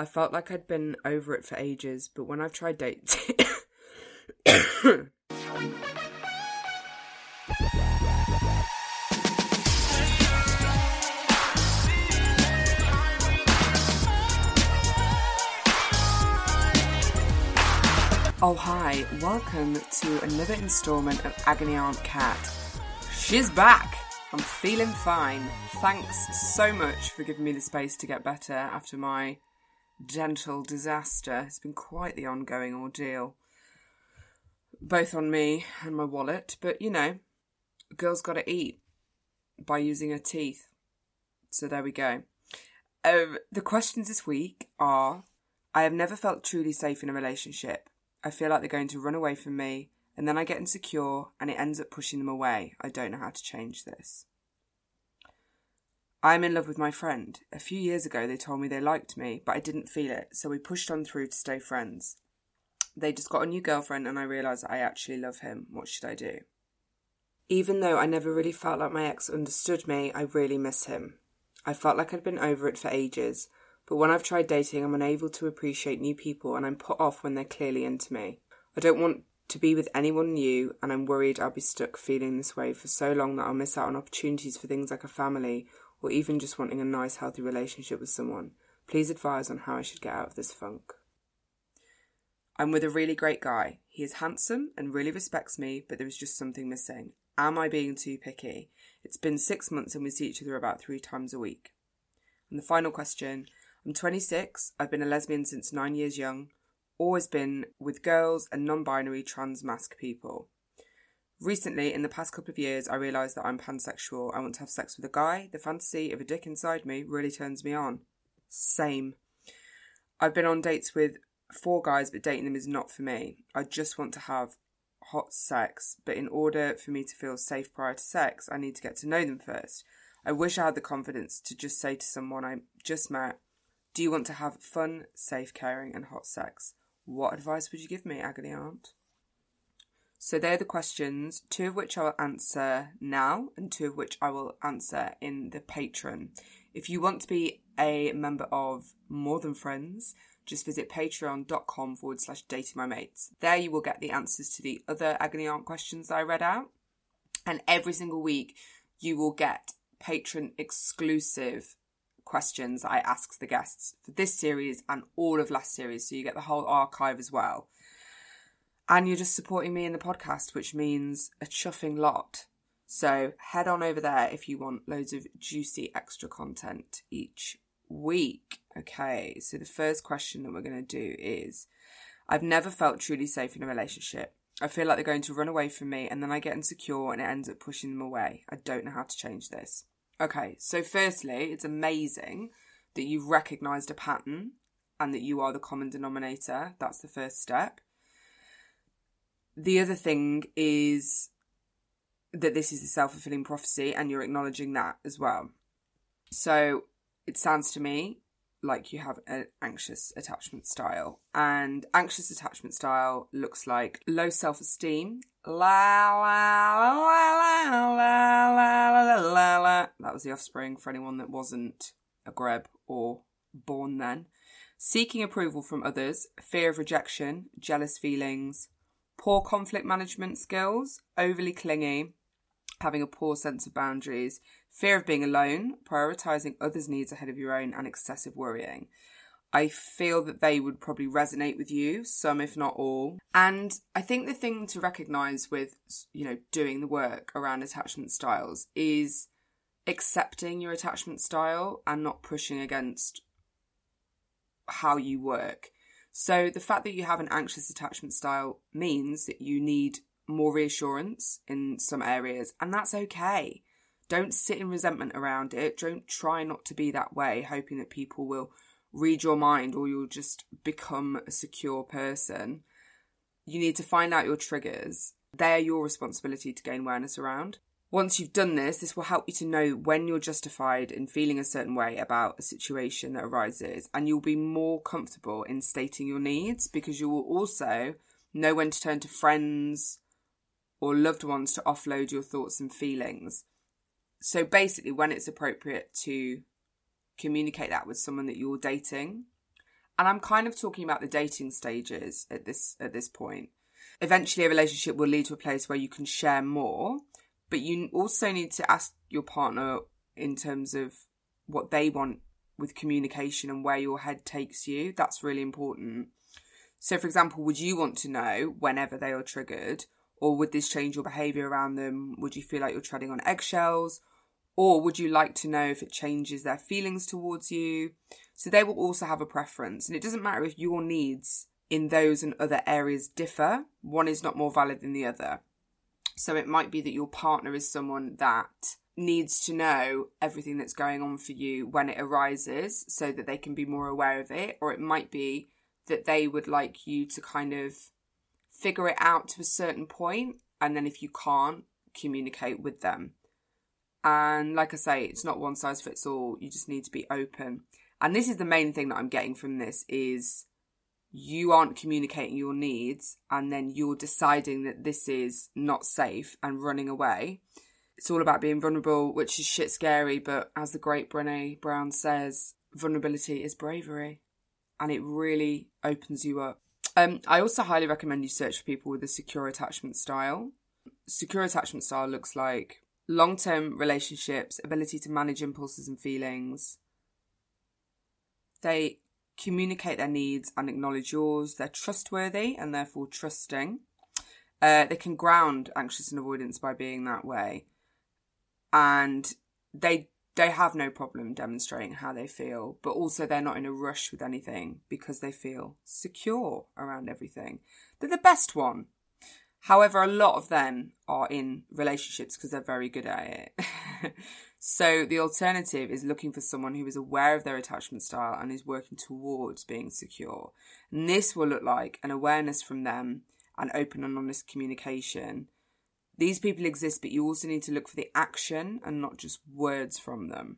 I felt like I'd been over it for ages, but when I've tried dating. Oh, hi, welcome to another installment of Agony Aunt Cat. She's back! I'm feeling fine. Thanks so much for giving me the space to get better after my dental disaster. It's been quite the ongoing ordeal, both on me and my wallet, but you know, a girl's got to eat by using her teeth. So there we go. Um, the questions this week are I have never felt truly safe in a relationship. I feel like they're going to run away from me, and then I get insecure and it ends up pushing them away. I don't know how to change this. I'm in love with my friend. A few years ago, they told me they liked me, but I didn't feel it, so we pushed on through to stay friends. They just got a new girlfriend, and I realised I actually love him. What should I do? Even though I never really felt like my ex understood me, I really miss him. I felt like I'd been over it for ages, but when I've tried dating, I'm unable to appreciate new people and I'm put off when they're clearly into me. I don't want to be with anyone new, and I'm worried I'll be stuck feeling this way for so long that I'll miss out on opportunities for things like a family or even just wanting a nice, healthy relationship with someone. Please advise on how I should get out of this funk. I'm with a really great guy. He is handsome and really respects me, but there is just something missing. Am I being too picky? It's been six months and we see each other about three times a week. And the final question I'm 26. I've been a lesbian since nine years young. Always been with girls and non binary trans masc people. Recently, in the past couple of years, I realised that I'm pansexual. I want to have sex with a guy. The fantasy of a dick inside me really turns me on. Same. I've been on dates with four guys, but dating them is not for me. I just want to have hot sex, but in order for me to feel safe prior to sex, I need to get to know them first. I wish I had the confidence to just say to someone I just met, do you want to have fun, safe, caring, and hot sex? What advice would you give me, Agony Aunt? So they're the questions, two of which I will answer now, and two of which I will answer in the Patreon. If you want to be a member of More Than Friends, just visit patreon.com forward slash dating my mates. There you will get the answers to the other Agony Aunt questions that I read out. And every single week you will get Patreon exclusive questions I asked the guests for this series and all of last series. So you get the whole archive as well. And you're just supporting me in the podcast, which means a chuffing lot. So head on over there if you want loads of juicy extra content each week. Okay, so the first question that we're going to do is I've never felt truly safe in a relationship. I feel like they're going to run away from me and then I get insecure and it ends up pushing them away. I don't know how to change this. Okay, so firstly, it's amazing that you've recognized a pattern and that you are the common denominator. That's the first step. The other thing is that this is a self fulfilling prophecy and you're acknowledging that as well. So it sounds to me like you have an anxious attachment style. And anxious attachment style looks like low self esteem. La la la la la la la la la. That was the offspring for anyone that wasn't a greb or born then. Seeking approval from others, fear of rejection, jealous feelings, poor conflict management skills, overly clingy, having a poor sense of boundaries, fear of being alone, prioritizing others' needs ahead of your own, and excessive worrying. I feel that they would probably resonate with you, some if not all. And I think the thing to recognize with, you know, doing the work around attachment styles is accepting your attachment style and not pushing against how you work. So the fact that you have an anxious attachment style means that you need more reassurance in some areas, and that's okay. Don't sit in resentment around it. Don't try not to be that way, hoping that people will read your mind or you'll just become a secure person. You need to find out your triggers. They're your responsibility to gain awareness around. Once you've done this, this will help you to know when you're justified in feeling a certain way about a situation that arises, and you'll be more comfortable in stating your needs because you will also know when to turn to friends or loved ones to offload your thoughts and feelings. So basically, when it's appropriate to communicate that with someone that you're dating and I'm kind of talking about the dating stages at this at this point. Eventually a relationship will lead to a place where you can share more, but you also need to ask your partner in terms of what they want with communication and where your head takes you. That's really important. So, for example, would you want to know whenever they are triggered, or would this change your behavior around them? Would you feel like you're treading on eggshells? Or would you like to know if it changes their feelings towards you? So they will also have a preference. And it doesn't matter if your needs in those and other areas differ, one is not more valid than the other. So it might be that your partner is someone that needs to know everything that's going on for you when it arises so that they can be more aware of it. Or it might be that they would like you to kind of figure it out to a certain point, and then if you can't, communicate with them. And like I say, it's not one size fits all. You just need to be open. And this is the main thing that I'm getting from this is you aren't communicating your needs and then you're deciding that this is not safe and running away. It's all about being vulnerable, which is shit scary, but as the great Brene Brown says, vulnerability is bravery and it really opens you up. Um, I also highly recommend you search for people with a secure attachment style. Secure attachment style looks like long term relationships, ability to manage impulses and feelings. They communicate their needs and acknowledge yours. They're trustworthy and therefore trusting. Uh, they can ground anxious and avoidance by being that way. And they they have no problem demonstrating how they feel, but also they're not in a rush with anything because they feel secure around everything. They're the best one. However, a lot of them are in relationships because they're very good at it. so the alternative is looking for someone who is aware of their attachment style and is working towards being secure. And this will look like an awareness from them and open and honest communication these people exist, but you also need to look for the action and not just words from them.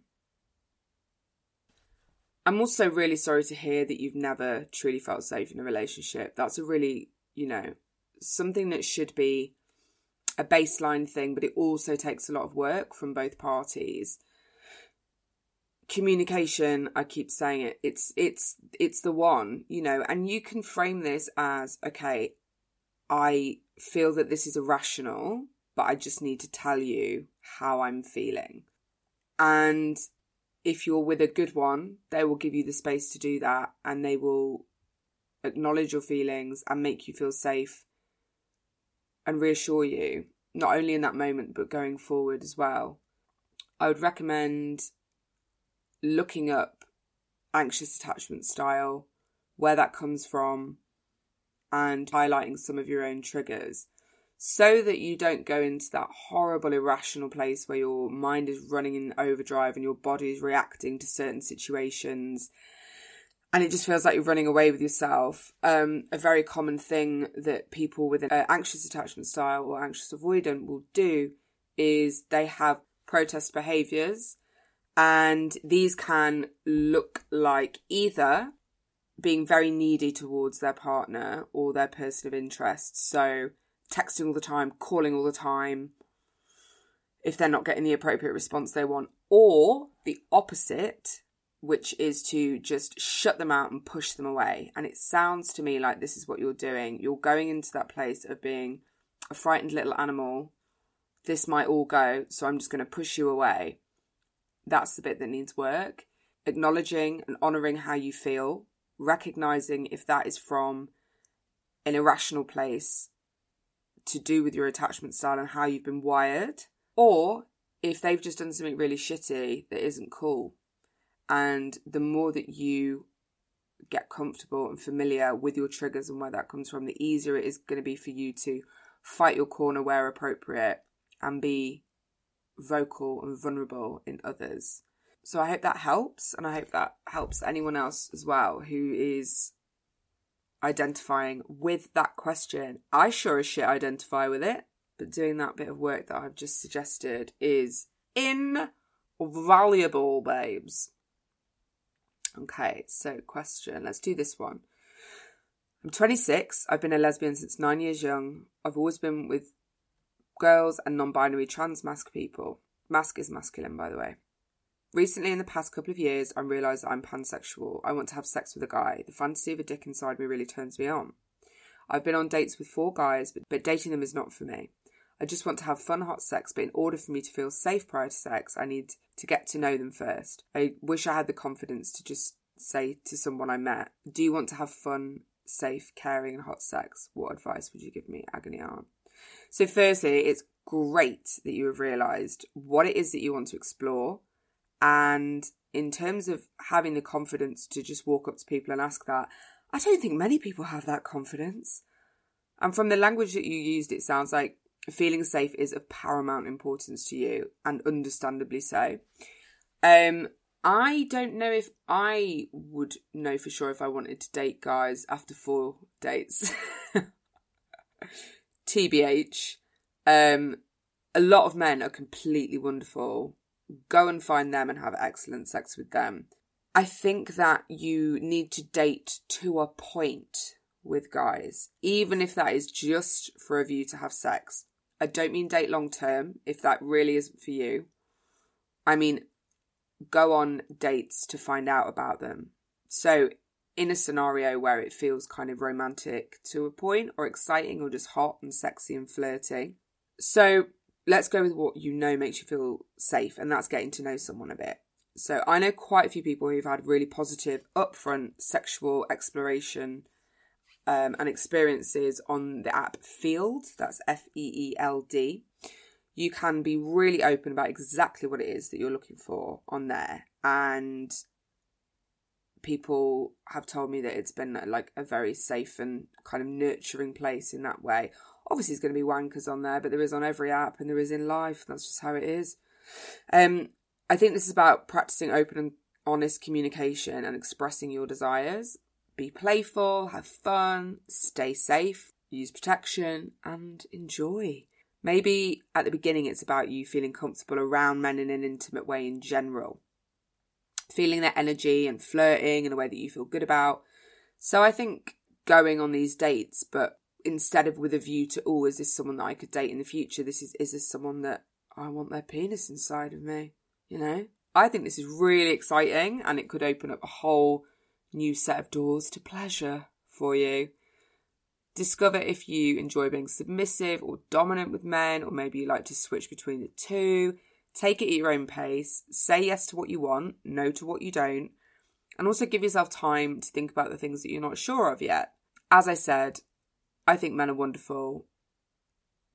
I'm also really sorry to hear that you've never truly felt safe in a relationship. That's a really, you know, something that should be a baseline thing, but it also takes a lot of work from both parties. Communication, I keep saying it, it's it's it's the one, you know, and you can frame this as okay, I feel that this is irrational, but I just need to tell you how I'm feeling. And if you're with a good one, they will give you the space to do that and they will acknowledge your feelings and make you feel safe and reassure you, not only in that moment, but going forward as well. I would recommend looking up anxious attachment style, where that comes from, and highlighting some of your own triggers so that you don't go into that horrible irrational place where your mind is running in overdrive and your body is reacting to certain situations and it just feels like you're running away with yourself. Um, a very common thing that people with an uh, anxious attachment style or anxious avoidant will do is they have protest behaviors and these can look like either being very needy towards their partner or their person of interest. So texting all the time, calling all the time, if they're not getting the appropriate response they want, or the opposite, which is to just shut them out and push them away. And it sounds to me like this is what you're doing. You're going into that place of being a frightened little animal. This might all go, so I'm just going to push you away. That's the bit that needs work. Acknowledging and honouring how you feel, recognizing if that is from an irrational place to do with your attachment style and how you've been wired, or if they've just done something really shitty that isn't cool. And the more that you get comfortable and familiar with your triggers and where that comes from, the easier it is going to be for you to fight your corner where appropriate and be vocal and vulnerable in others. So I hope that helps, and I hope that helps anyone else as well who is identifying with that question. I sure as shit identify with it, but doing that bit of work that I've just suggested is invaluable, babes. Okay, so question. Let's do this one. I'm 26. I've been a lesbian since nine years young. I've always been with girls and non binary trans masc people. Masc is masculine, by the way. Recently, in the past couple of years, I realised I'm pansexual. I want to have sex with a guy. The fantasy of a dick inside me really turns me on. I've been on dates with four guys, but dating them is not for me. I just want to have fun, hot sex, but in order for me to feel safe prior to sex, I need to get to know them first. I wish I had the confidence to just say to someone I met, Do you want to have fun, safe, caring, and hot sex? What advice would you give me? Agony aunt. So, firstly, it's great that you have realised what it is that you want to explore. And in terms of having the confidence to just walk up to people and ask that, I don't think many people have that confidence. And from the language that you used, it sounds like feeling safe is of paramount importance to you, and understandably so. Um, I don't know if I would know for sure if I wanted to date guys after four dates. TBH. Um, a lot of men are completely wonderful. Go and find them and have excellent sex with them. I think that you need to date to a point with guys, even if that is just for a view to have sex. I don't mean date long term, if that really isn't for you. I mean, go on dates to find out about them. So, in a scenario where it feels kind of romantic to a point, or exciting, or just hot and sexy and flirty. So, let's go with what you know makes you feel safe, and that's getting to know someone a bit. So I know quite a few people who've had really positive upfront sexual exploration um, and experiences on the app Feeld. That's F E E L D. You can be really open about exactly what it is that you're looking for on there, and people have told me that it's been like a very safe and kind of nurturing place in that way. Obviously, there's going to be wankers on there, but there is on every app and there is in life. That's just how it is. Um, I think this is about practicing open and honest communication and expressing your desires. Be playful, have fun, stay safe, use protection, and enjoy. Maybe at the beginning it's about you feeling comfortable around men in an intimate way in general, feeling their energy and flirting in a way that you feel good about. So I think going on these dates, but instead of with a view to, oh, is this someone that I could date in the future? This is, is this someone that I want their penis inside of me? You know, I think this is really exciting and it could open up a whole new set of doors to pleasure for you. Discover if you enjoy being submissive or dominant with men, or maybe you like to switch between the two. Take it at your own pace. Say yes to what you want, no to what you don't. And also give yourself time to think about the things that you're not sure of yet. As I said, I think men are wonderful,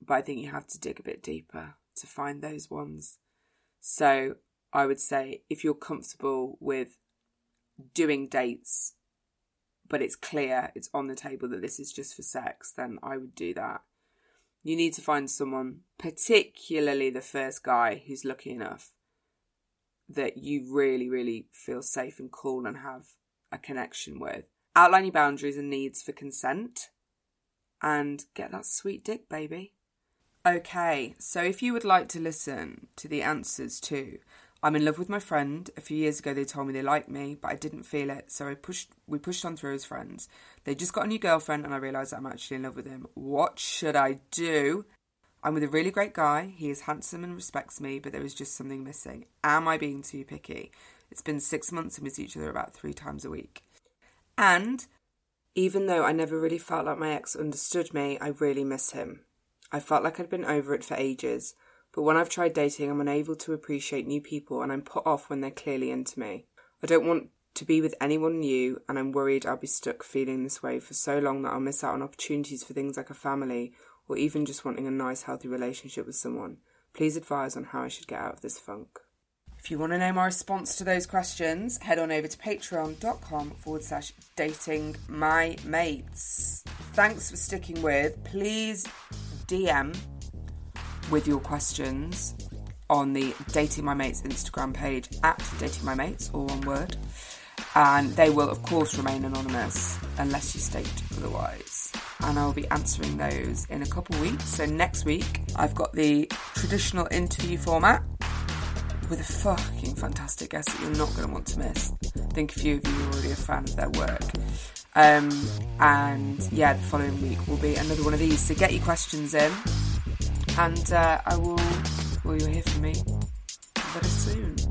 but I think you have to dig a bit deeper to find those ones. So I would say if you're comfortable with doing dates, but it's clear, it's on the table that this is just for sex, then I would do that. You need to find someone, particularly the first guy who's lucky enough, that you really, really feel safe and cool and have a connection with. Outline your boundaries and needs for consent and get that sweet dick, baby. Okay, so if you would like to listen to the answers to I'm in love with my friend. A few years ago, they told me they liked me, but I didn't feel it, so I pushed. We pushed on through as friends. They just got a new girlfriend, and I realised that I'm actually in love with him. What should I do? I'm with a really great guy. He is handsome and respects me, but there is just something missing. Am I being too picky? It's been six months and we see each other about three times a week. And even though I never really felt like my ex understood me, I really miss him. I felt like I'd been over it for ages. But when I've tried dating, I'm unable to appreciate new people and I'm put off when they're clearly into me. I don't want to be with anyone new, and I'm worried I'll be stuck feeling this way for so long that I'll miss out on opportunities for things like a family or even just wanting a nice, healthy relationship with someone. Please advise on how I should get out of this funk. If you want to know my response to those questions, head on over to patreon.com forward slash dating my mates. Thanks for sticking with. Please DM with your questions on the Dating My Mates Instagram page at Dating My Mates, all one word. And they will, of course, remain anonymous unless you state otherwise. And I'll be answering those in a couple weeks. So, next week, I've got the traditional interview format with a fucking fantastic guest that you're not going to want to miss. I think a few of you are already a fan of their work. Um, and yeah, the following week will be another one of these. So, get your questions in and uh, I will, will you hear from me very soon.